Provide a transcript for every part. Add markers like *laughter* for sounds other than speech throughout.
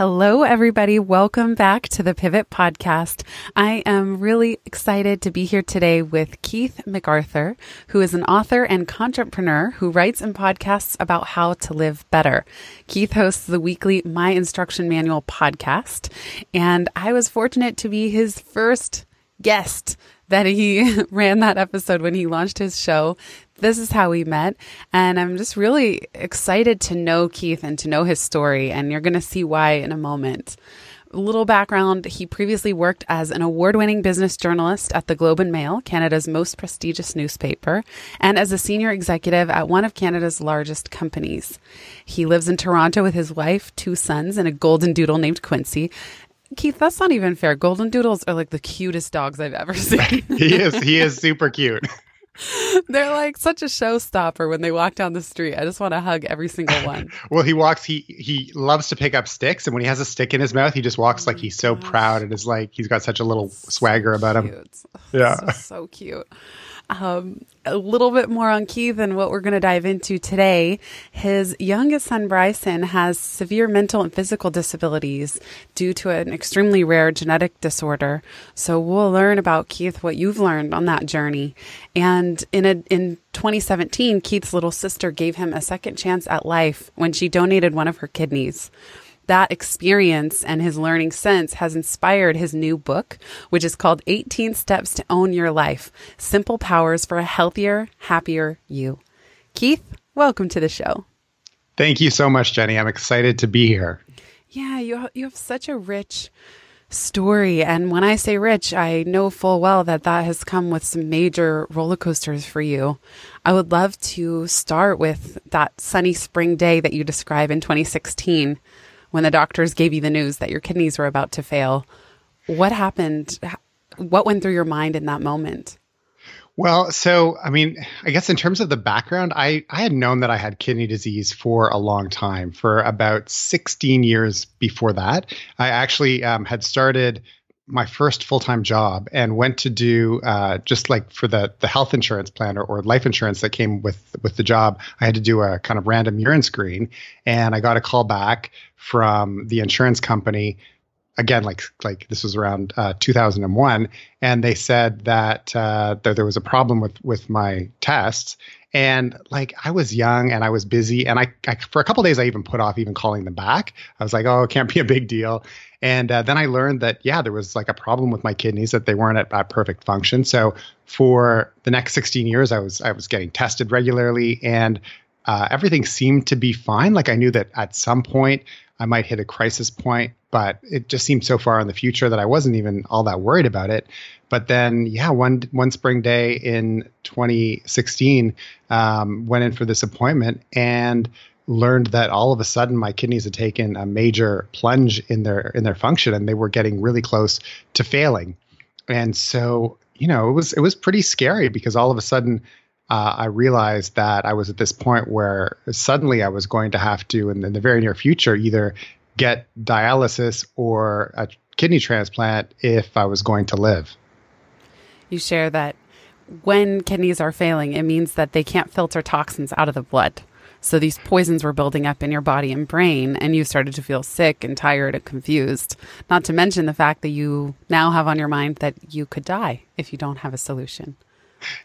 Hello, everybody. Welcome back to the Pivot Podcast. I am really excited to be here today with Keith McArthur, who is an author and entrepreneur who writes and podcasts about how to live better. Keith hosts the weekly My Instruction Manual podcast, and I was fortunate to be his first guest that he *laughs* ran that episode when he launched his show. This is how we met. And I'm just really excited to know Keith and to know his story. And you're going to see why in a moment. A little background he previously worked as an award winning business journalist at the Globe and Mail, Canada's most prestigious newspaper, and as a senior executive at one of Canada's largest companies. He lives in Toronto with his wife, two sons, and a golden doodle named Quincy. Keith, that's not even fair. Golden doodles are like the cutest dogs I've ever *laughs* seen. *laughs* he is. He is super cute. *laughs* *laughs* They're like such a showstopper when they walk down the street. I just want to hug every single *laughs* one. well, he walks. He he loves to pick up sticks, and when he has a stick in his mouth, he just walks oh like he's so proud and is like he's got such a little swagger about him. Yeah, so, so cute um, a little bit more on Keith and what we're going to dive into today. His youngest son, Bryson, has severe mental and physical disabilities due to an extremely rare genetic disorder. So we'll learn about Keith, what you've learned on that journey. And in a, in 2017, Keith's little sister gave him a second chance at life when she donated one of her kidneys that experience and his learning since has inspired his new book, which is called 18 Steps to Own Your Life Simple Powers for a Healthier, Happier You. Keith, welcome to the show. Thank you so much, Jenny. I'm excited to be here. Yeah, you, you have such a rich story. And when I say rich, I know full well that that has come with some major roller coasters for you. I would love to start with that sunny spring day that you describe in 2016 when the doctors gave you the news that your kidneys were about to fail. What happened? What went through your mind in that moment? Well, so I mean, I guess in terms of the background, I I had known that I had kidney disease for a long time, for about 16 years before that. I actually um, had started my first full time job and went to do uh, just like for the the health insurance plan or, or, life insurance that came with with the job. I had to do a kind of random urine screen, and I got a call back from the insurance company again like like this was around uh, 2001 and they said that uh, that there was a problem with with my tests and like I was young and I was busy and I, I for a couple days I even put off even calling them back. I was like oh it can't be a big deal. And uh, then I learned that yeah there was like a problem with my kidneys that they weren't at, at perfect function. So for the next 16 years I was I was getting tested regularly and uh, everything seemed to be fine. Like I knew that at some point I might hit a crisis point, but it just seemed so far in the future that I wasn't even all that worried about it. But then, yeah, one one spring day in 2016, um, went in for this appointment and learned that all of a sudden my kidneys had taken a major plunge in their in their function and they were getting really close to failing. And so, you know, it was it was pretty scary because all of a sudden uh, I realized that I was at this point where suddenly I was going to have to, in, in the very near future, either get dialysis or a kidney transplant if I was going to live. You share that when kidneys are failing, it means that they can't filter toxins out of the blood. So these poisons were building up in your body and brain, and you started to feel sick and tired and confused. Not to mention the fact that you now have on your mind that you could die if you don't have a solution.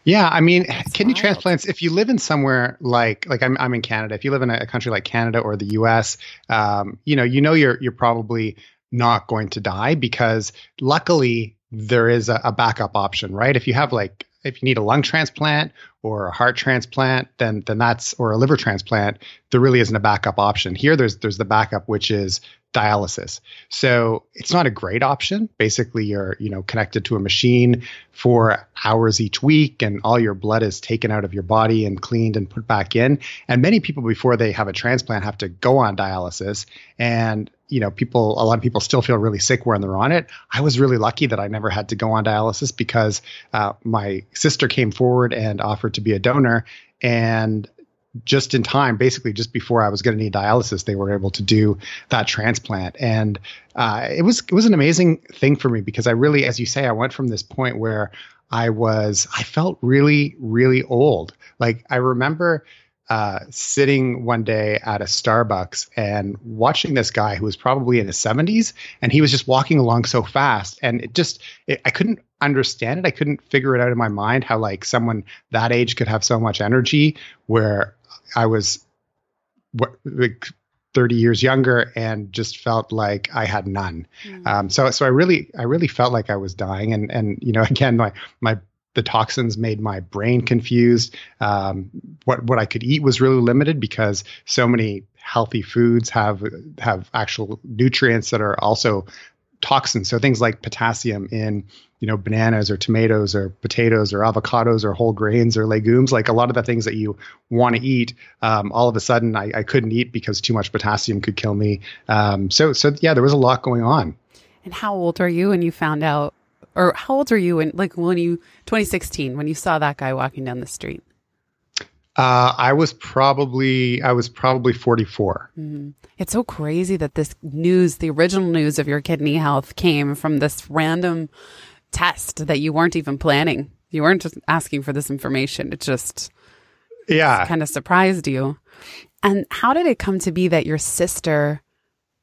Yeah, I mean, That's *sighs* kidney wild. transplants. If you live in somewhere like like I'm I'm in Canada. If you live in a country like Canada or the U.S., um, you know, you know, you're you're probably not going to die because luckily there is a, a backup option, right? If you have like if you need a lung transplant or a heart transplant, then then that's or a liver transplant, there really isn't a backup option. Here, there's there's the backup, which is dialysis. So it's not a great option. Basically, you're you know connected to a machine for hours each week, and all your blood is taken out of your body and cleaned and put back in. And many people before they have a transplant have to go on dialysis, and you know people a lot of people still feel really sick when they're on it. I was really lucky that I never had to go on dialysis because uh, my sister came forward and offered to be a donor, and just in time, basically just before I was going to need dialysis, they were able to do that transplant, and uh, it was it was an amazing thing for me because I really, as you say, I went from this point where I was I felt really really old. Like I remember uh, sitting one day at a Starbucks and watching this guy who was probably in his 70s, and he was just walking along so fast, and it just it, I couldn't understand it. I couldn't figure it out in my mind how like someone that age could have so much energy. Where I was what like 30 years younger and just felt like I had none. Mm. Um, so so I really I really felt like I was dying and and you know *laughs* again my my the toxins made my brain confused. Um, what what I could eat was really limited because so many healthy foods have have actual nutrients that are also toxins. So things like potassium in you know bananas or tomatoes or potatoes or avocados or whole grains or legumes like a lot of the things that you want to eat um, all of a sudden I, I, couldn't eat because too much potassium could kill me. Um, so so yeah there was a lot going on. And how old are you when you found out or how old are you when like when you 2016 when you saw that guy walking down the street uh, I was probably I was probably 44. Mm-hmm. It's so crazy that this news, the original news of your kidney health, came from this random test that you weren't even planning. You weren't just asking for this information. It just yeah kind of surprised you. And how did it come to be that your sister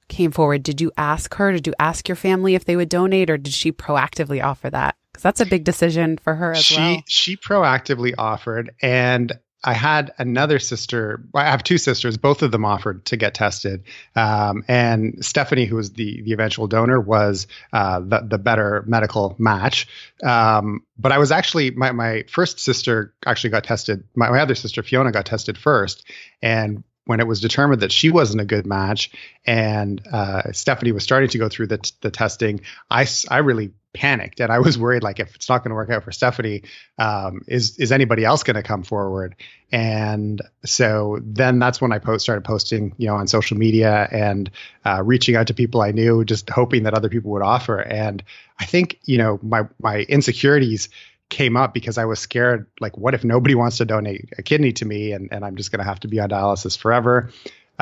came forward? Did you ask her? Did you ask your family if they would donate, or did she proactively offer that? Because that's a big decision for her as she, well. She proactively offered, and I had another sister. I have two sisters. Both of them offered to get tested, um, and Stephanie, who was the the eventual donor, was uh, the the better medical match. Um, but I was actually my my first sister actually got tested. My, my other sister Fiona got tested first, and when it was determined that she wasn't a good match and uh, Stephanie was starting to go through the, the testing, I, I really panicked and I was worried like if it's not going to work out for Stephanie, um, is is anybody else going to come forward? And so then that's when I post started posting, you know, on social media and uh, reaching out to people I knew, just hoping that other people would offer. And I think you know my my insecurities came up because I was scared. Like, what if nobody wants to donate a kidney to me, and and I'm just going to have to be on dialysis forever?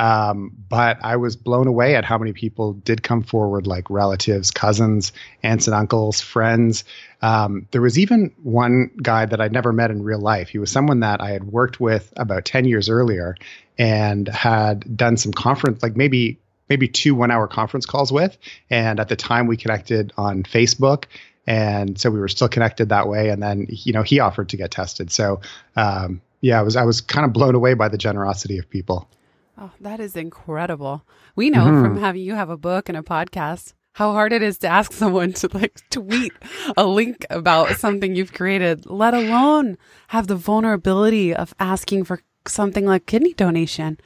Um, but I was blown away at how many people did come forward, like relatives, cousins, aunts and uncles, friends. Um, there was even one guy that I'd never met in real life. He was someone that I had worked with about 10 years earlier and had done some conference, like maybe maybe two one hour conference calls with. And at the time we connected on Facebook and so we were still connected that way. And then you know he offered to get tested. So um, yeah, I was I was kind of blown away by the generosity of people. Oh, that is incredible. We know mm-hmm. from having you have a book and a podcast how hard it is to ask *laughs* someone to like tweet a link about something you've created, let alone have the vulnerability of asking for something like kidney donation.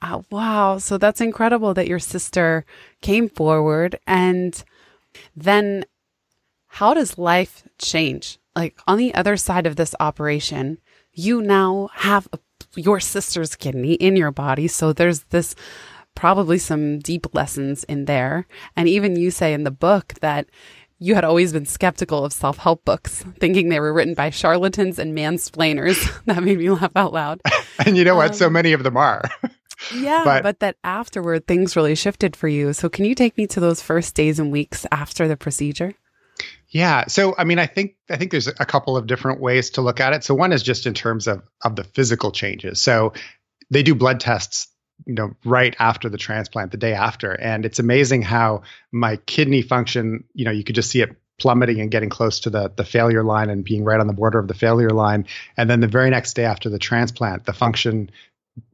Uh, wow. So that's incredible that your sister came forward and then how does life change? Like on the other side of this operation, you now have a, your sister's kidney in your body. So there's this probably some deep lessons in there. And even you say in the book that you had always been skeptical of self help books, thinking they were written by charlatans and mansplainers. *laughs* that made me laugh out loud. *laughs* and you know what? Um, so many of them are. *laughs* yeah, but, but that afterward things really shifted for you. So can you take me to those first days and weeks after the procedure? Yeah. So, I mean, I think I think there's a couple of different ways to look at it. So, one is just in terms of of the physical changes. So, they do blood tests, you know, right after the transplant, the day after, and it's amazing how my kidney function, you know, you could just see it plummeting and getting close to the the failure line and being right on the border of the failure line. And then the very next day after the transplant, the function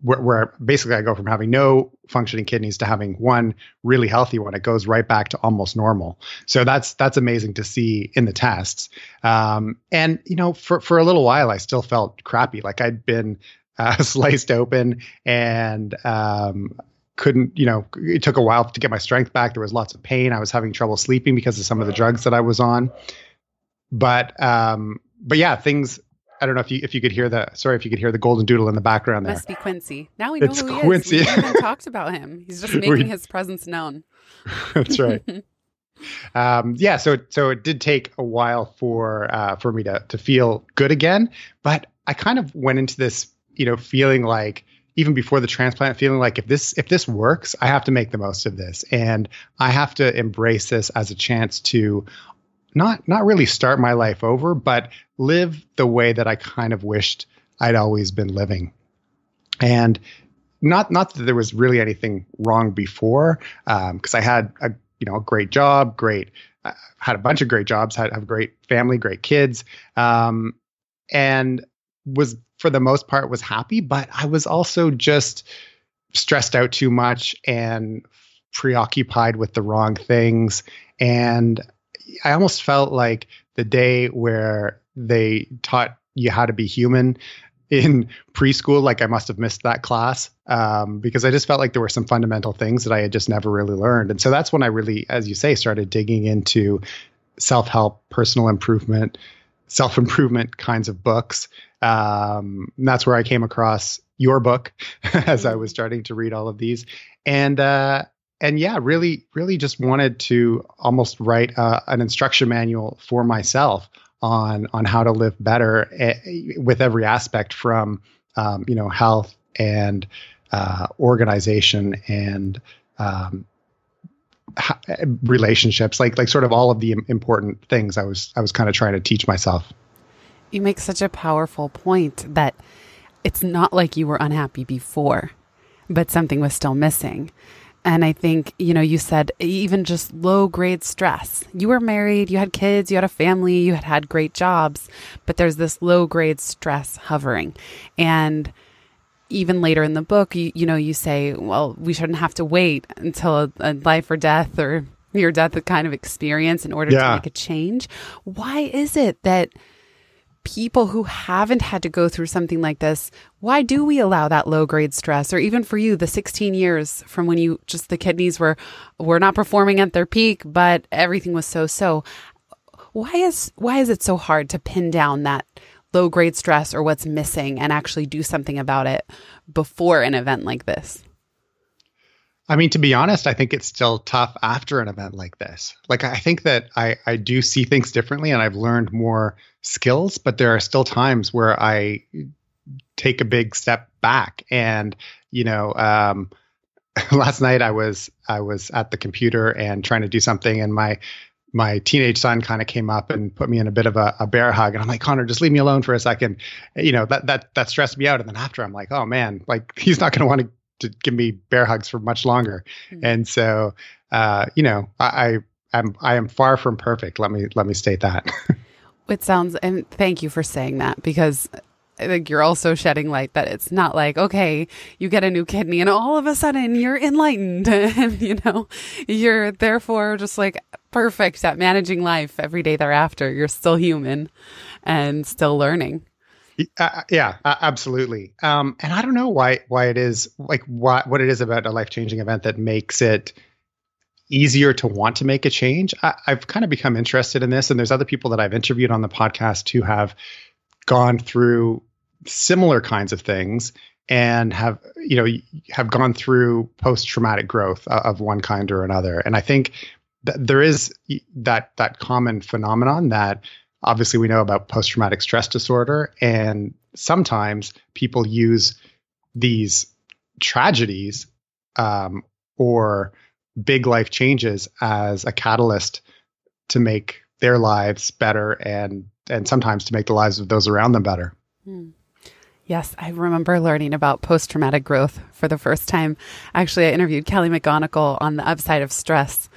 where, where, basically I go from having no functioning kidneys to having one really healthy one. It goes right back to almost normal. So that's that's amazing to see in the tests. Um, and you know, for for a little while, I still felt crappy, like I'd been uh, *laughs* sliced open and um, couldn't, you know, it took a while to get my strength back. There was lots of pain. I was having trouble sleeping because of some of the drugs that I was on. But um, but yeah, things. I don't know if you if you could hear the sorry if you could hear the golden doodle in the background there. Must be Quincy. Now we know It's who Quincy. he is. We even *laughs* talked about him. He's just making his presence known. *laughs* That's right. *laughs* um, yeah, so so it did take a while for uh, for me to to feel good again, but I kind of went into this, you know, feeling like even before the transplant, feeling like if this if this works, I have to make the most of this, and I have to embrace this as a chance to not not really start my life over, but live the way that I kind of wished I'd always been living, and not not that there was really anything wrong before, because I had a you know a great job, great uh, had a bunch of great jobs, had have a great family, great kids, um, and was for the most part was happy. But I was also just stressed out too much and preoccupied with the wrong things, and I almost felt like the day where they taught you how to be human in *laughs* preschool like i must have missed that class um, because i just felt like there were some fundamental things that i had just never really learned. And so that's when i really as you say started digging into self-help personal improvement self-improvement kinds of books. Um, and that's where i came across your book *laughs* as i was starting to read all of these. And uh, and yeah really really just wanted to almost write uh, an instruction manual for myself on on how to live better eh, with every aspect from um, you know health and uh, organization and um, relationships like like sort of all of the important things I was I was kind of trying to teach myself. You make such a powerful point that it's not like you were unhappy before, but something was still missing. And I think, you know, you said even just low grade stress. You were married, you had kids, you had a family, you had had great jobs, but there's this low grade stress hovering. And even later in the book, you, you know, you say, well, we shouldn't have to wait until a, a life or death or near death kind of experience in order Yeah. to make a change. Why is it that people who haven't had to go through something like this, why do we allow that low grade stress? Or even for you, the 16 years from when you just the kidneys were were not performing at their peak, but everything was so so. Why is why is it so hard to pin down that low grade stress or what's missing and actually do something about it before an event like this? I mean, to be honest, I think it's still tough after an event like this. Like, I think that I, I do see things differently and I've learned more skills, but there are still times where I take a big step back. And, you know, um, *laughs* last night I was, I was at the computer and trying to do something and my, my teenage son kind of came up and put me in a bit of a, a bear hug and I'm like, Connor, just leave me alone for a second. You know, that, that, that stressed me out. And then after I'm like, oh man, like *laughs* he's not going to want to to give me bear hugs for much longer. Mhm. And so, uh, you know, I, I am I am far from perfect. Let me let me state that. *laughs* It sounds, and thank you for saying that because I think you're also shedding light that it's not like, okay, you get a new kidney and all of a sudden you're enlightened *laughs* and, you know, you're therefore just like perfect at managing life every day thereafter. You're still human and still learning. Uh, yeah, uh, absolutely. Um, and I don't know why why it is like what what it is about a life changing event that makes it easier to want to make a change. I, I've kind of become interested in this, and there's other people that I've interviewed on the podcast who have gone through similar kinds of things and have you know have gone through post traumatic growth uh, of one kind or another. And I think that there is that that common phenomenon that obviously we know about post traumatic stress disorder and sometimes people use these tragedies um, or big life changes as a catalyst to make their lives better and and sometimes to make the lives of those around them better Yes, I remember learning about post traumatic growth for the first time. Actually, I interviewed Kelly McGonigal on the upside of stress,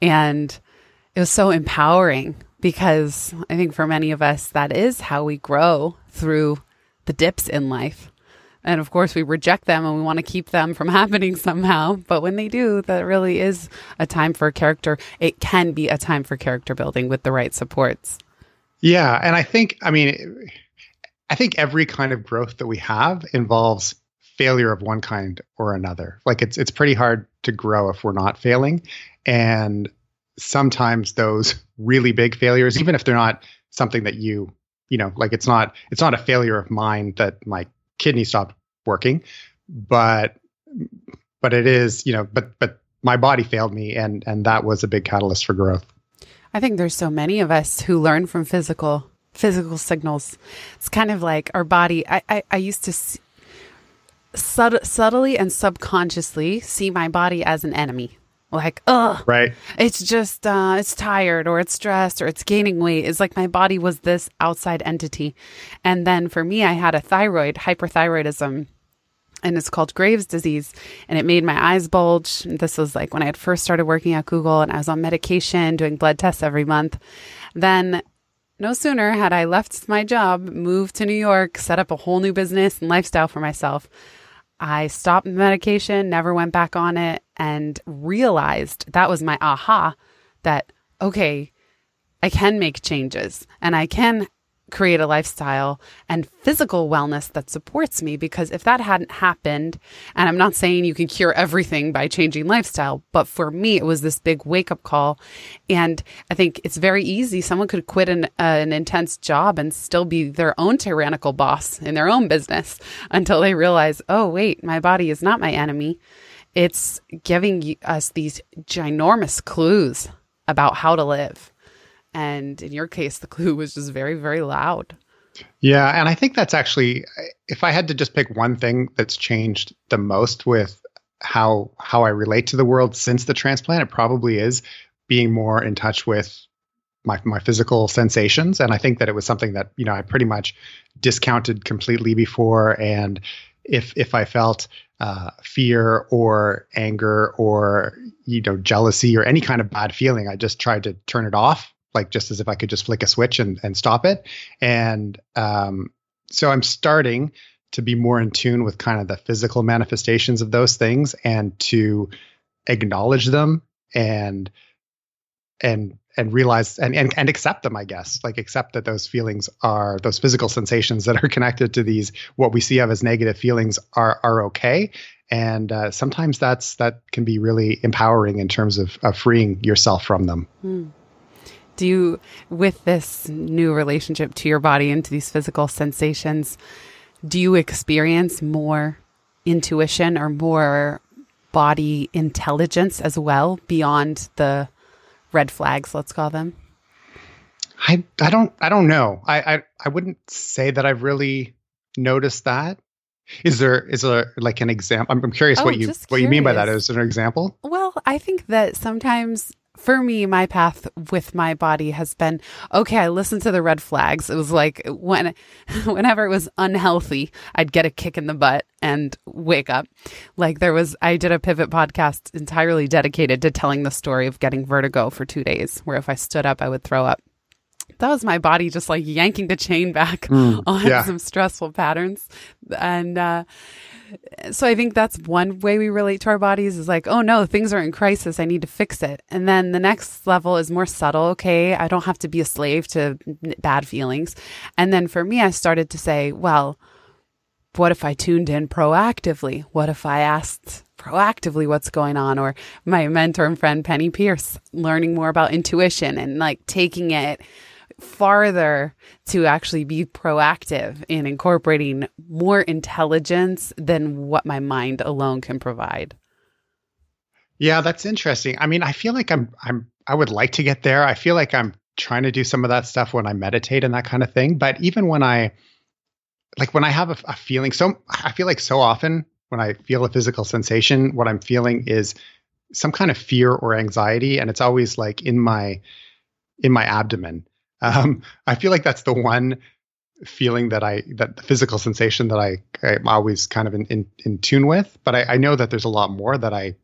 and it was so empowering because I think for many of us, that is how we grow through the dips in life. And of course, we reject them and we want to keep them from *laughs* happening somehow. But when they do, that really is a time for character. It can be a time for character building with the right supports. yeah and i think i mean i think every kind of growth that we have involves failure of one kind or another. Like it's it's pretty hard to grow if we're not failing, and sometimes those really big failures, even if they're not something that you you know like it's not it's not a failure of mine that my kidney stopped working, but but it is you know but but my body failed me and and that was a big catalyst for growth. I think there's so many of us who learn from physical physical signals. It's kind of like our body. I I, I used to. See, subt- subtly and subconsciously see my body as an enemy. Like, ugh, right. It's just, uh, it's tired or it's stressed or it's gaining weight. It's like my body was this outside entity. And then for me, I had a thyroid, hyperthyroidism, and it's called Graves' disease. And it made my eyes bulge. This was like when I had first started working at Google and I was on medication, doing blood tests every month. Then no sooner had I left my job, moved to New York, set up a whole new business and lifestyle for myself I stopped medication, never went back on it, and realized that was my aha that, okay, I can make changes and I can create a lifestyle and physical wellness that supports me. Because if that hadn't happened, and I'm not saying you can cure everything by changing lifestyle, but for me, it was this big wake up call. And I think it's very easy. Someone could quit an, uh, an intense job and still be their own tyrannical boss in their own business *laughs* until they realize, oh, wait, my body is not my enemy. It's giving us these ginormous clues about how to live. And in your case, the clue was just very, very loud. Yeah. And I think that's actually, if I had to just pick one thing that's changed the most with how how I relate to the world since the transplant, it probably is being more in touch with my my physical sensations. And I think that it was something that, you know, I pretty much discounted completely before. And if if I felt uh, fear or anger or you know jealousy or any kind of bad feeling, I just tried to turn it off like just as if I could just flick a switch and, and stop it. And um, so I'm starting to be more in tune with kind of the physical manifestations of those things and to acknowledge them and and and realize and, and and accept them i guess. Like accept that those feelings are those physical sensations that are *laughs* connected to these what we see of as negative feelings are are okay. And uh, sometimes that's that can be really empowering in terms of, of freeing yourself from them. Hmm do you with this new relationship to your body and to these physical sensations do you experience more intuition or more body intelligence as well beyond the red flags let's call them? I i don't i don't know. I i, I wouldn't say that i've really noticed that. Is there is there like an example i'm, I'm curious oh, what you what you mean by that. is there an example? Well i think that sometimes for me, my path with my body has been okay. I listened to the red flags. It was like when, *laughs* whenever it was unhealthy, I'd get a kick in the butt and wake up. Like there was, I did a pivot podcast entirely dedicated to telling the story of getting vertigo for two days, where if I stood up, I would throw up. That was my body just like yanking the chain back mm, *laughs* on yeah. some stressful patterns. And, uh, so I think that's one way we relate to our bodies is like, oh no, things are in crisis. I need to fix it. And then the next level is more subtle. Okay. I don't have to be a slave to bad feelings. And then for me, I started to say, well, what if I tuned in proactively? What if I asked proactively what's going on? Or my mentor and friend, Penney Peirce, learning more about intuition and like taking it farther to actually be proactive in incorporating more intelligence than what my mind alone can provide. Yeah, that's interesting. I mean, I feel like I'm I'm I would like to get there. I feel like I'm trying to do some of that stuff when I meditate and that kind of thing, but even when I like when I have a, a feeling so I feel like so often when I feel a physical sensation, what I'm feeling is some kind of fear or anxiety and it's always like in my in my abdomen um, I feel like that's the one feeling that I that the physical sensation that I I'm always kind of in in, in tune with. But I, I, know that there's a lot more that I,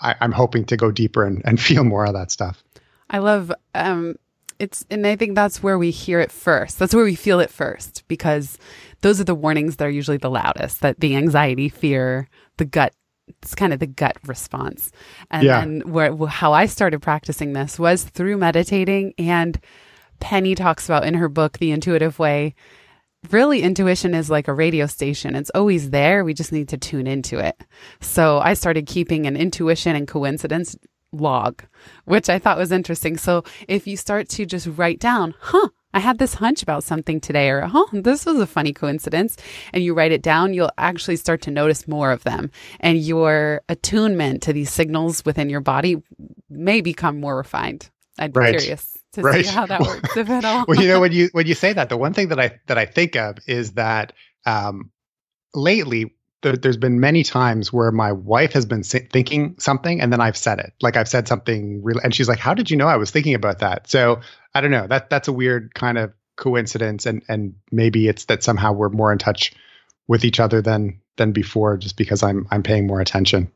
I am hoping to go deeper and, and *laughs* feel more of that stuff. I love um it's and I think that's where we hear it first. That's where we feel it first because those are the warnings that are usually the loudest. That the anxiety, fear, the gut it's kind of the gut response. And yeah. then where how I started practicing this was through meditating and Penney talks about in her book, The Intuitive Way, really intuition is like a radio station. It's always there. We just need to tune into it. So I started keeping an intuition and coincidence log, which I thought was interesting. So if you start to just write down, huh, I had this hunch about something today, or, huh, this was a funny coincidence, and you write it down, you'll actually start to notice more of them. And your attunement to these signals within your body may become more refined. I'd be right. curious to right. see how that *laughs* works, if at all. well, you know, when you *laughs* when you say that, the one thing that I that I think of is that um, lately there, has been many times where my wife has been thinking something and then I've said it. Like I've said something real, and she's like, "How did you know I was thinking about that?" So I don't know. That that's a weird kind of coincidence, and and maybe it's that somehow we're more in touch with each other than than before, just because I'm I'm paying more attention.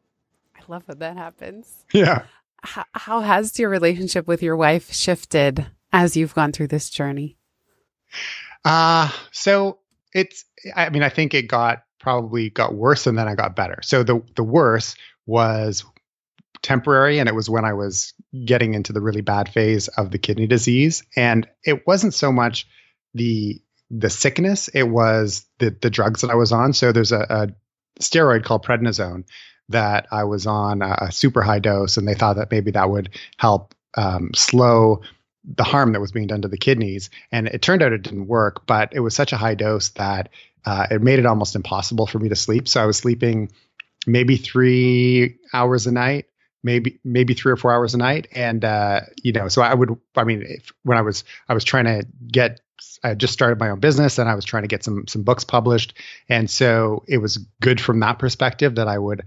I love when that happens. Yeah. How, how has your relationship with your wife shifted as you've gone through this journey? Uh so it's I mean I think it got probably got worse and then I got better. So the the worse was temporary and it was when I was getting into the really bad phase of the kidney disease and it wasn't so much the the sickness it was the the drugs that I was on so there's a, a steroid called prednisone that I was on a, super high dose and they thought that maybe that would help um, slow the harm that was being done to the kidneys and it turned out it didn't work but it was such a high dose that uh, it made it almost impossible for me to sleep. So I was sleeping maybe three hours a night, maybe maybe three or four hours a night, and uh, you know, so I would. I mean, if, when I was I was trying to get. I just started my own business and I was trying to get some some books published, and so it was good from that perspective that I would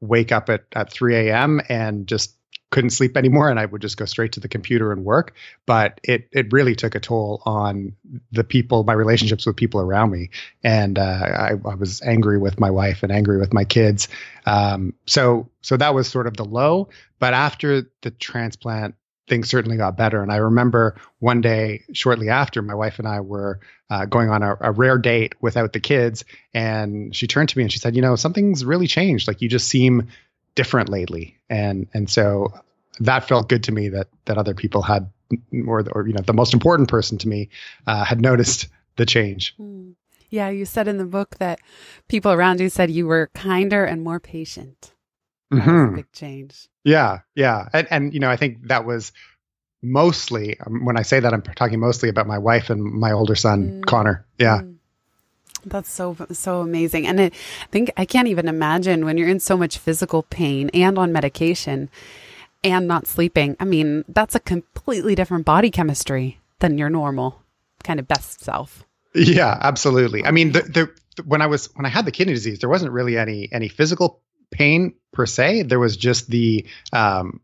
wake up at at 3 a.m. and just couldn't sleep anymore and I would just go straight to the computer and work. But it it really took a toll on the people, my relationships with people around me, and uh, I, I, was angry with my wife and angry with my kids. Um, so so that was sort of the low. But after the transplant, things certainly got better. And I remember one day shortly after, my wife and I were uh, going on a, a, rare date without the kids, and she turned to me and she said, "You know, something's really changed. Like you just seem." different lately, and and so that felt good to me that that other people had, or or you know, the most important person to me uh, had noticed the change. Hmm. Yeah, you said in the book that people around you said you were kinder and more patient. Mm-hmm. big change. Yeah, yeah, and and you know, I think that was mostly um, when I say that I'm talking mostly about my wife and my older son mm. Connor. Yeah. Mm. That's so so amazing. And I think I can't even imagine when you're in so much physical pain and on medication and not sleeping. I mean, that's a completely different body chemistry than your normal kind of best self. Yeah, absolutely. I mean, the, the when I was when I had the kidney disease, there wasn't really any any physical pain per se. There was just the um,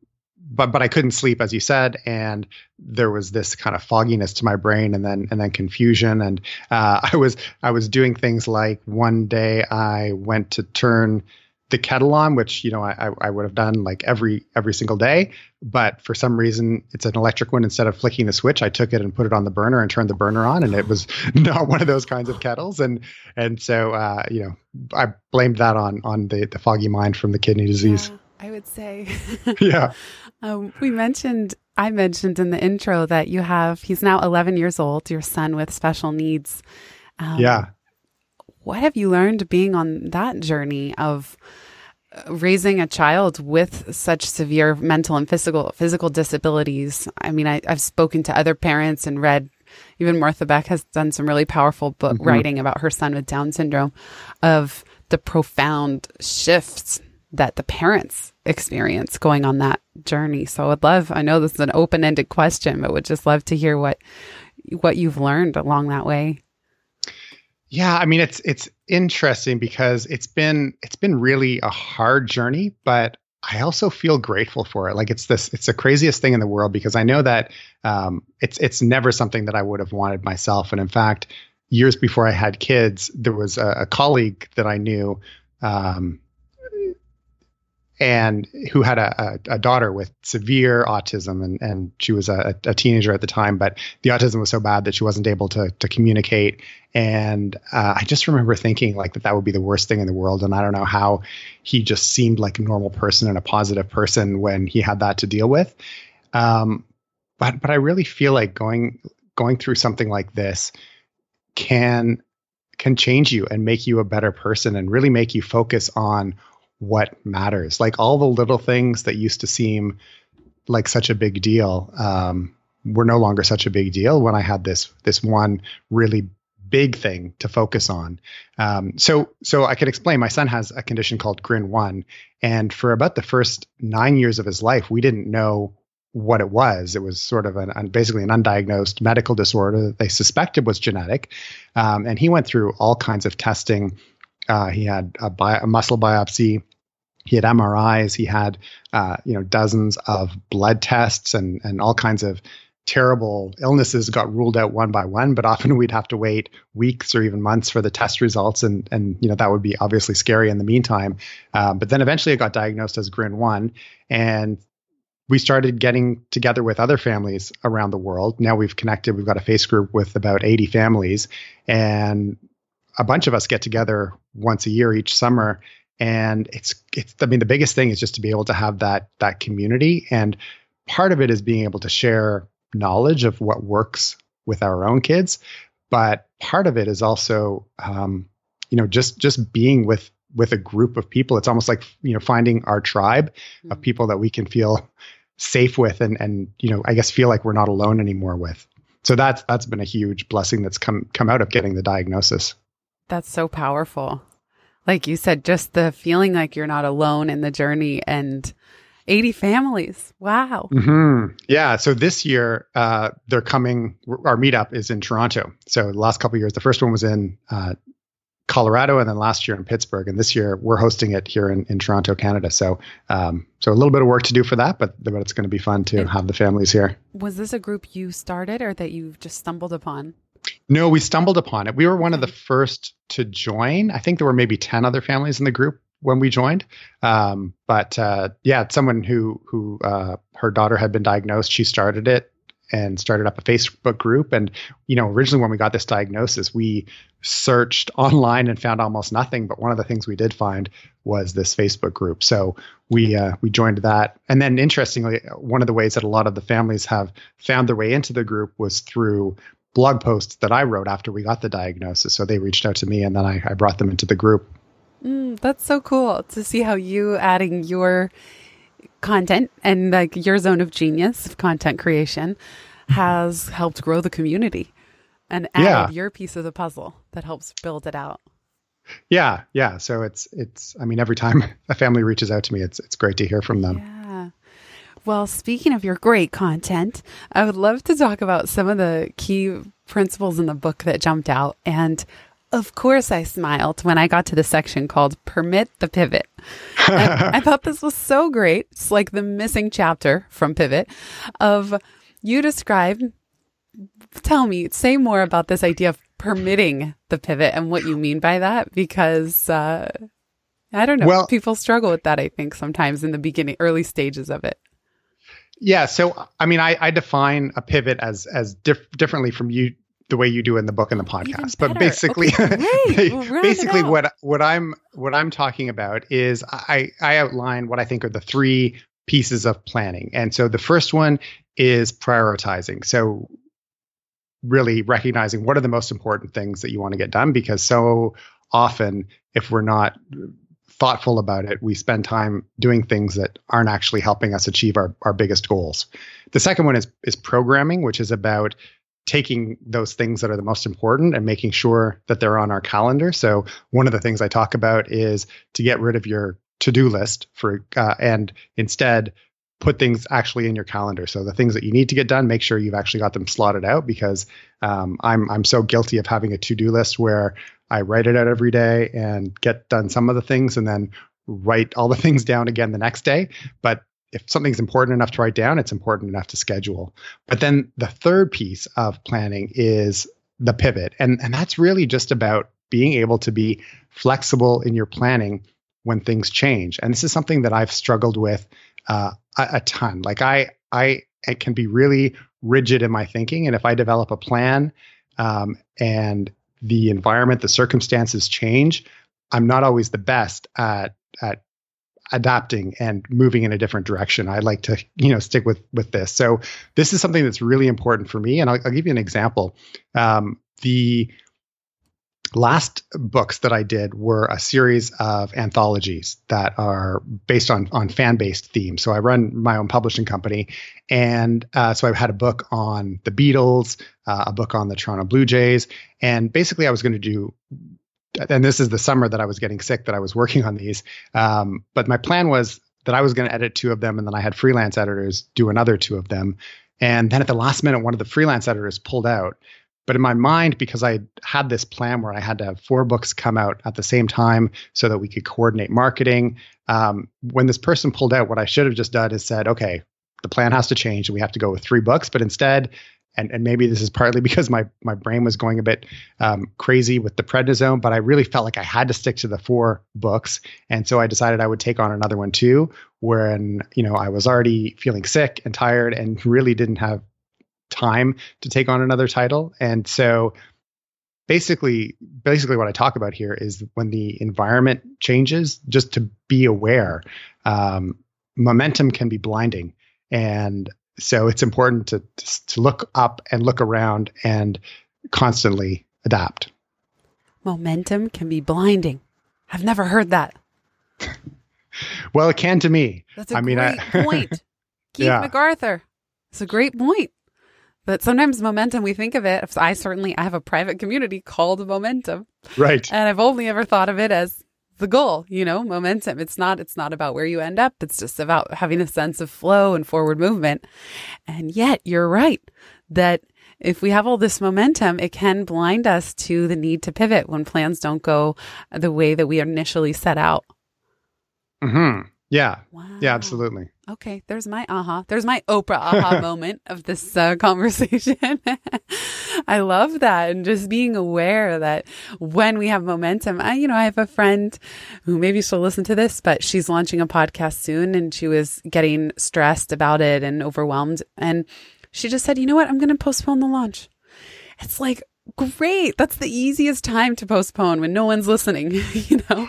but but I couldn't sleep as you said, and there was this kind of fogginess to my brain, and then and then confusion, and uh, *laughs* I was I was doing things like one day I went to turn the kettle on, which you know I, I would have done like every every single day, but for some reason it's an electric one. Instead of flicking the switch, I took it and put it on the burner and turned the burner on, and it was *laughs* not one of those kinds of kettles. And and so uh, you know I blamed that on on the the foggy mind from the kidney disease. Yeah. I would say. *laughs* yeah. Um, we mentioned, I mentioned in the intro that you have, he's now 11 years old, your son with special needs. Um, yeah. What have you learned being on that journey of raising a child with such severe mental and physical physical disabilities? I mean, I, have spoken to other parents and read. Even Martha Beck has done some really powerful book mm-hmm. writing about her son with Down syndrome, of the profound shifts that the parents experience going on that journey. So I'd love, I know this is an open ended question, but would just love to hear what, what you've learned along that way. Yeah, I mean it's it's interesting because it's been it's been really a hard journey, but I also feel grateful for it. Like it's this it's the craziest thing in the world because I know that um, it's it's never something that I would have wanted myself. And in fact, years before I had kids, there was a, a colleague that I knew um, and who had a, a, a, daughter with severe autism and, and she was a, a, teenager at the time but the autism was so bad that she wasn't able to, to communicate. And uh, i just remember thinking like that that would be the worst thing in the world and i don't know how he just seemed like a normal person and a positive person when he had that to deal with. Um, but but i really feel like going going through something like this can can change you and make you a better person and really make you focus on what matters. Like all the little things that used to seem like such a big deal um, were no longer such a big deal when I had this this one really big thing to focus on. Um, so so I can explain. My son has a condition called Grin one, and for about the first nine years of his life, we didn't know what it was. It was sort of an, basically an undiagnosed medical disorder that they suspected was genetic, um, and he went through all kinds of testing. Uh, he had a, bi- a, muscle biopsy. He had MRIs. He had uh, you know dozens of blood tests and and all kinds of terrible illnesses got ruled out one by one, but often *laughs* we'd have to wait weeks or even months for the test results, and and you know that would be obviously scary in the meantime. Um, but then eventually it got diagnosed as Grin one, and we started getting together with other families around the world. Now we've connected. We've got a face group with about 80 families, and a bunch of us get together once a year each summer. And it's it's. I mean, the biggest thing is just to be able to have that that community, and part of it is being able to share knowledge of what works with our own kids, but part of it is also, um, you know, just just being with with a group of people. It's almost like you know finding our tribe mm-hmm. of people that we can feel safe with, and and you know, I guess feel like we're not alone anymore with. So that's that's been a huge blessing that's come come out of getting the diagnosis. That's so powerful. Like you said, just the feeling like you're not alone in the journey and 80 families. Wow. Mm-hmm. Yeah. So this year, uh, they're coming. Our meetup is in Toronto. So the last couple years, the first one was in uh, Colorado, and then last year in Pittsburgh, and this year we're hosting it here in, in Toronto, Canada. So, um, so a little bit of work to do for that, but but it's going to be fun to have the families here. Was this a group you started, or that you just stumbled upon? No, we stumbled upon it. We were one of the first to join. I think there were maybe ten other families in the group when we joined. Um, but uh, yeah, someone who who uh, her daughter had been diagnosed, she started it and started up a Facebook group. And you know, originally when we got this diagnosis, we searched online and found almost nothing. But one of the things we did find was this Facebook group. So we uh, we joined that. And then interestingly, one of the ways that a lot of the families have found their way into the group was through blog posts that I wrote after we got the diagnosis. So they reached out to me, and then I, I brought them into the group. Mm, that's so cool to see how you adding your content and like your zone of genius of content creation has helped grow the community and add yeah. your piece of the puzzle that helps build it out. Yeah, yeah. So it's it's I mean every time *laughs* a family reaches out to me it's it's great to hear from them. Yeah. Well, speaking of your great content, I would love to talk about some of the key principles in the book that jumped out and of course, I smiled when I got to the section called Permit the Pivot. I thought this was so great. It's like the missing chapter from Pivot of you describe. Tell me, say more about this idea of permitting the pivot and what you mean by that, because uh, I don't know. Well, people struggle with that, I think, sometimes in the beginning, early stages of it. Yeah. So, I mean, I, I define a pivot as as diff- differently from you the way you do in the book and the podcast. But basically, okay, basically *laughs* what what I'm what I'm talking about is I I outline what I think are the three pieces of planning. And so the first one is prioritizing. So really recognizing what are the most important things that you want to get done because so often if we're not thoughtful about it, we spend time doing things that aren't actually helping us achieve our, our biggest goals. The second one is is programming, which is about taking those things that are the most important and making sure that they're on our calendar. So one of the things I talk about is to get rid of your to-do list for uh, and instead put things actually in your calendar. So the things that you need to get done, make sure you've actually got them slotted out because um, I'm I'm so guilty of having a to-do list where I write it out every day and get done some of the things and then write all the *laughs* things down again the next day. But if something's important enough to write down, it's important enough to schedule. But then the third piece of planning is the pivot. And, and that's really just about being able to be flexible in your planning when things change. And this is something that I've struggled with uh, a, a ton. Like I, I, I can be really rigid in my thinking. And if I develop a plan um, and the environment, the circumstances change, I'm not always the best at at adapting and moving in a different direction. I like to, you know, stick with with this. So this is something that's really important for me, and I'll, I'll give you an example. Um, the last books that I did were a series of anthologies that are based on on fan based themes. So I run my own publishing company, and uh, so I had a book on the Beatles, uh, a book on the Toronto Blue Jays, and basically I was going to do. And this is the summer that I was getting sick that I was working on these. Um, but my plan was that I was going to edit two of them, and then I had freelance editors do another two of them. And then at the last minute, one of the freelance editors pulled out. But in my mind, because I had this plan where I had to have four books come out at the same time so that we could coordinate marketing, um, when this person pulled out, what I should have just done is said, okay, the plan has to change and we have to go with three books. But instead, and, and maybe this is partly *laughs* because my my brain was going a bit um, crazy with the prednisone, but I really felt like I had to stick to the four books, and so I decided I would take on another one too. When you know I was already feeling sick and tired and *laughs* really didn't have time to take on another title. And so basically basically what I talk about here is when the environment changes, just to be aware. Um, momentum can be blinding. And so it's important to, to look up and look around and constantly adapt. Momentum can be blinding. I've never heard that. well, it can to me. That's a I great mean, I, point. *laughs* Keith yeah. McArthur. It's a great point. But sometimes momentum, we think of it. I certainly I have a private community called Momentum, right? And I've only ever thought of it as the goal. You know, momentum. It's not. It's not about where you end up. It's just about having a sense of flow and forward movement. And yet, you're right that if we have all this momentum, it can blind us to the need to pivot when plans don't go the way that we initially set out. Yeah. Wow. Yeah. Absolutely. Okay, there's my aha. Uh-huh. There's my Oprah aha *laughs* moment of this uh, conversation. *laughs* I love that, and just being aware that when we have momentum, I, you know, I have a friend who maybe she'll listen to this, but she's launching a podcast soon, and she was getting stressed about it and overwhelmed, and she just said, "You know what? I'm going to postpone the launch." It's like, great. That's the easiest time to postpone when no one's listening, *laughs* you know?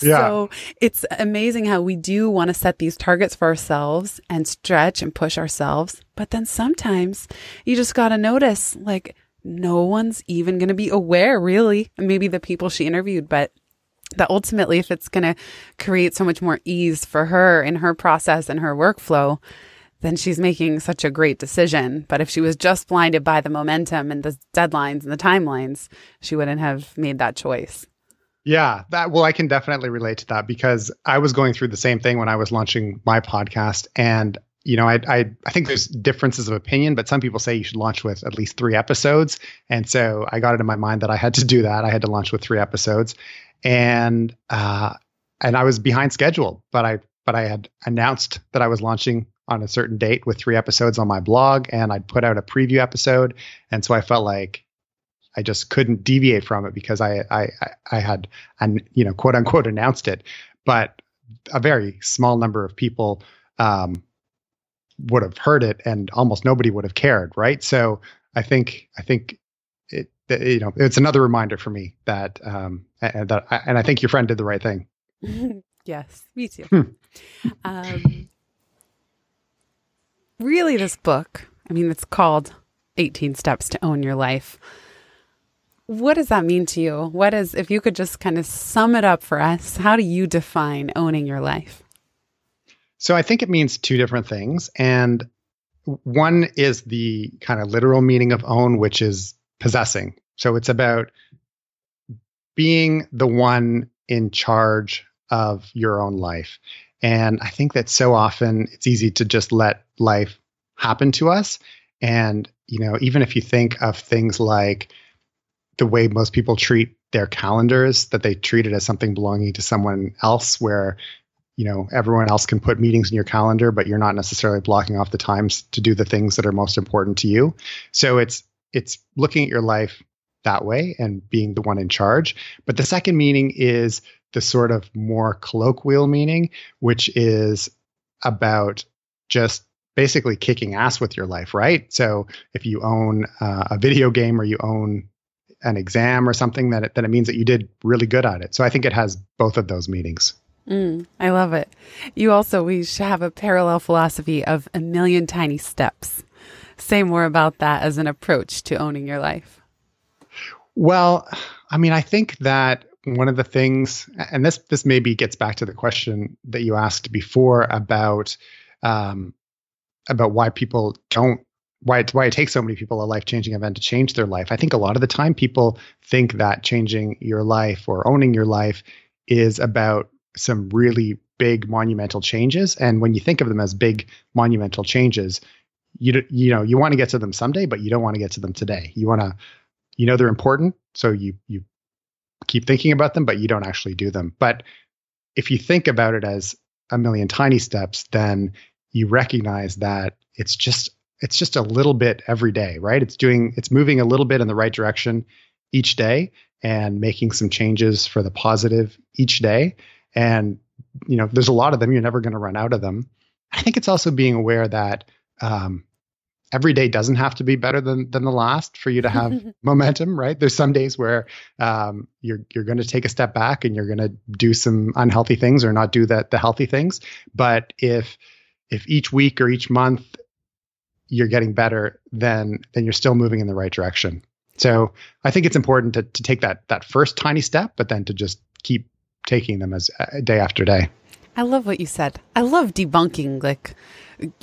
Yeah. So it's amazing how we do want to set these targets for ourselves and stretch and push ourselves. But then sometimes you just got to notice like no one's even going to be aware really. Maybe the people she interviewed, but that ultimately if it's going to create so much more ease for her in her process and her workflow, then she's making such a great decision. But if she was just blinded by the momentum and the deadlines and the timelines, she wouldn't have made that choice. Yeah, that well, I can definitely relate to that because I was going through the same thing when I was launching my podcast, and you know, I I I think there's differences of opinion, but some people say you should launch with at least three episodes, and so I got it in my mind that I had to do that. I had to launch with three episodes, and uh, and I was behind schedule, but I but I had announced that I was launching on a certain date with three episodes on my blog and I'd put out a preview episode. And so I felt like I just couldn't deviate from it because I, I, I had, and you know, quote unquote announced it, but a very small number of people, um, would have heard it and almost nobody would have cared. Right. So I think, I think it, you know, it's another reminder for me that, um, and that, and I think your friend did the right thing. *laughs* yes, me too. Hmm. um, really this book, I mean, it's called 18 Steps to Own Your Life. What does that mean to you? What is, if you could just kind of sum it up for us, how do you define owning your life? So I think it means two different things. And one is the kind of literal meaning of own, which is possessing. So it's about being the one in charge of your own life. And I think that so often it's easy to just let life happen to us. And, you know, even if you think of things like the way most people treat their calendars, that they treat it as something belonging to someone else, where, you know, everyone else can put meetings in your calendar, but you're not necessarily blocking off the times to do the things that are most important to you. So it's, it's looking at your life that way and being the one in charge. But the second meaning is the sort of more colloquial meaning, which is about just basically kicking ass with your life, right? So if you own uh, a video game or you own an exam or something, that it, then it means that you did really good at it. So I think it has both of those meanings. Mm, I love it. You also, we should have a parallel philosophy of a million tiny steps. Say more about that as an approach to owning your life. Well, I mean, I think that one of the things, and this this maybe gets back to the question that you asked before about um, about why people don't why it, why it takes so many people a life changing event to change their life. I think a lot of the time people think that changing your life or owning your life is about some really big monumental changes. And when you think of them as big monumental changes, you you know you want to get to them someday, but you don't want to get to them today. You want to you know they're important, so you you keep thinking about them, but you don't actually do them. But if you think about it as a million tiny steps, then you recognize that it's just it's just a little bit every day, right? It's doing it's moving a little bit in the right direction each day and making some changes for the positive each day. And you know, there's a lot of them. You're never going to run out of them. I think it's also being aware that um, every day doesn't have to be better than than the last for you to have *laughs* momentum, right? There's some days where um, you're you're going to take a step back and you're going to do some unhealthy things or not do that the healthy things. But if if each week or each month you're getting better, then then you're still moving in the right direction. So I think it's important to to take that that first tiny step, but then to just keep taking them as uh, day after day. I love what you said. I love debunking like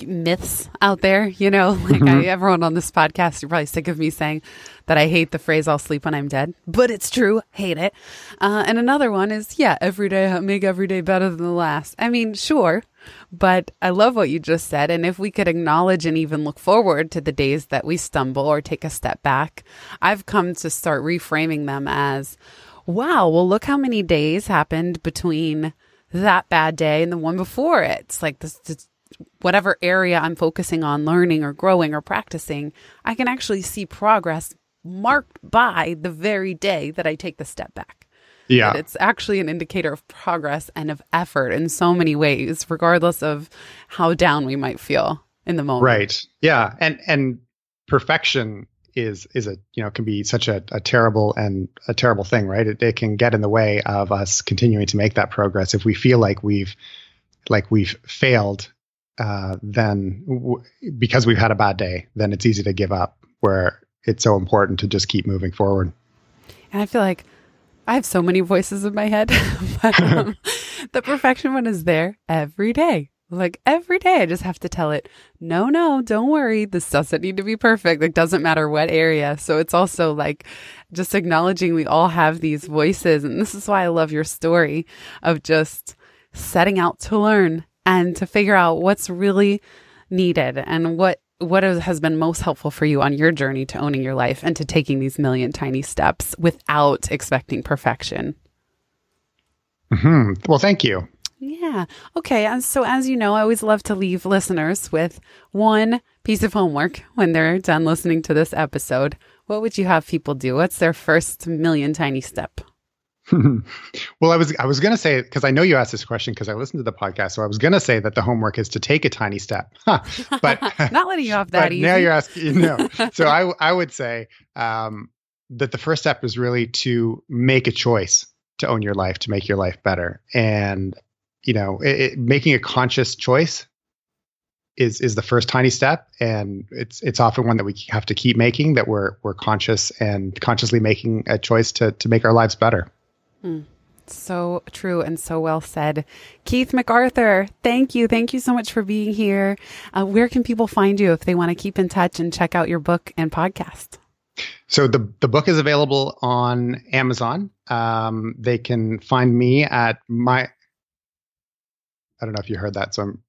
myths out there. You know, *laughs* like mm-hmm. I, everyone on this podcast, you're probably sick of me saying that I hate the phrase "I'll sleep when I'm dead," but it's true. Hate it. Uh, and another one is, yeah, every day make every day better than the last. I mean, sure, but I love what you just said. And if we could acknowledge and even look forward to the days that we stumble or take a step back, I've come to start reframing them as, wow, well, look how many days happened between that bad day and the one before it. It's like this, this, whatever area I'm focusing on learning or growing or practicing, I can actually see progress marked by the very day that I take the step back. Yeah. it's actually an indicator of progress and of effort in so many ways, regardless of how down we might feel in the moment. Right. Yeah. And and perfection is is a you know can be such a, a terrible and a terrible thing, right? It, it can get in the way of us continuing to make that progress. If we feel like we've like we've failed, uh, then w- because we've had a bad day, then it's easy to give up. Where it's so important to just keep moving forward. And I feel like I have so many voices in my head, *laughs* but um, *laughs* the perfection one is there every day. Like every day, I just have to tell it, no, no, don't worry. This doesn't need to be perfect. It doesn't matter what area. So it's also like just acknowledging we all have these voices. And this is why I love your story of just setting out to learn and to figure out what's really needed and what what has been most helpful for you on your journey to owning your life and to taking these million tiny steps without expecting perfection. Mm-hmm. Well, thank you. Yeah. Okay. And so, as you know, I always love to leave listeners with one piece of homework when they're done listening to this episode. What would you have people do? What's their first million tiny step? *laughs* well, I was I was going to say because I know you asked this question because I listened to the podcast, so I was going to say that the homework is to take a tiny step, *laughs* but *laughs* not letting you off that easy. Now you're asking, no. so I I would say um, that the first step is really to make a choice to own your life, to make your life better, and you know, it, it, making a conscious choice is is the first tiny step, and it's it's often one that we have to keep making. That we're we're conscious and consciously making a choice to to make our lives better. Mm. So true and so well said. Keith McArthur, thank you. Thank you so much for being here. Uh, where can people find you if they want to keep in touch and check out your book and podcast? So the the book is available on Amazon. Um, they can find me at my I don't know if you heard that. So I'm,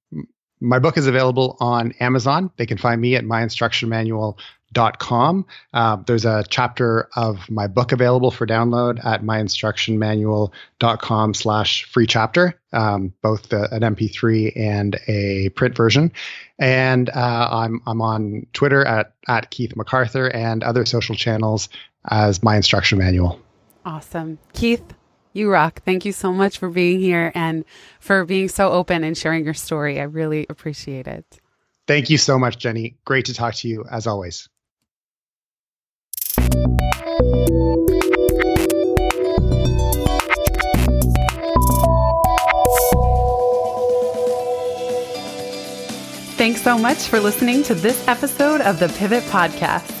my book is available on Amazon. They can find me at myinstructionmanual.com. Uh, there's a chapter of my book available for download at myinstructionmanual.com slash free chapter, um, both the, an MP3 and a print version. And uh, I'm, I'm on Twitter at, at Keith McArthur and other social channels as My Instruction Manual. Awesome. Keith, you rock. Thank you so much for being here and for being so open and sharing your story. I really appreciate it. Thank you so much, Jenny. Great to talk to you as always. Thanks so much for listening to this episode of the Pivot Podcast.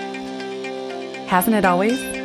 Hasn't it always?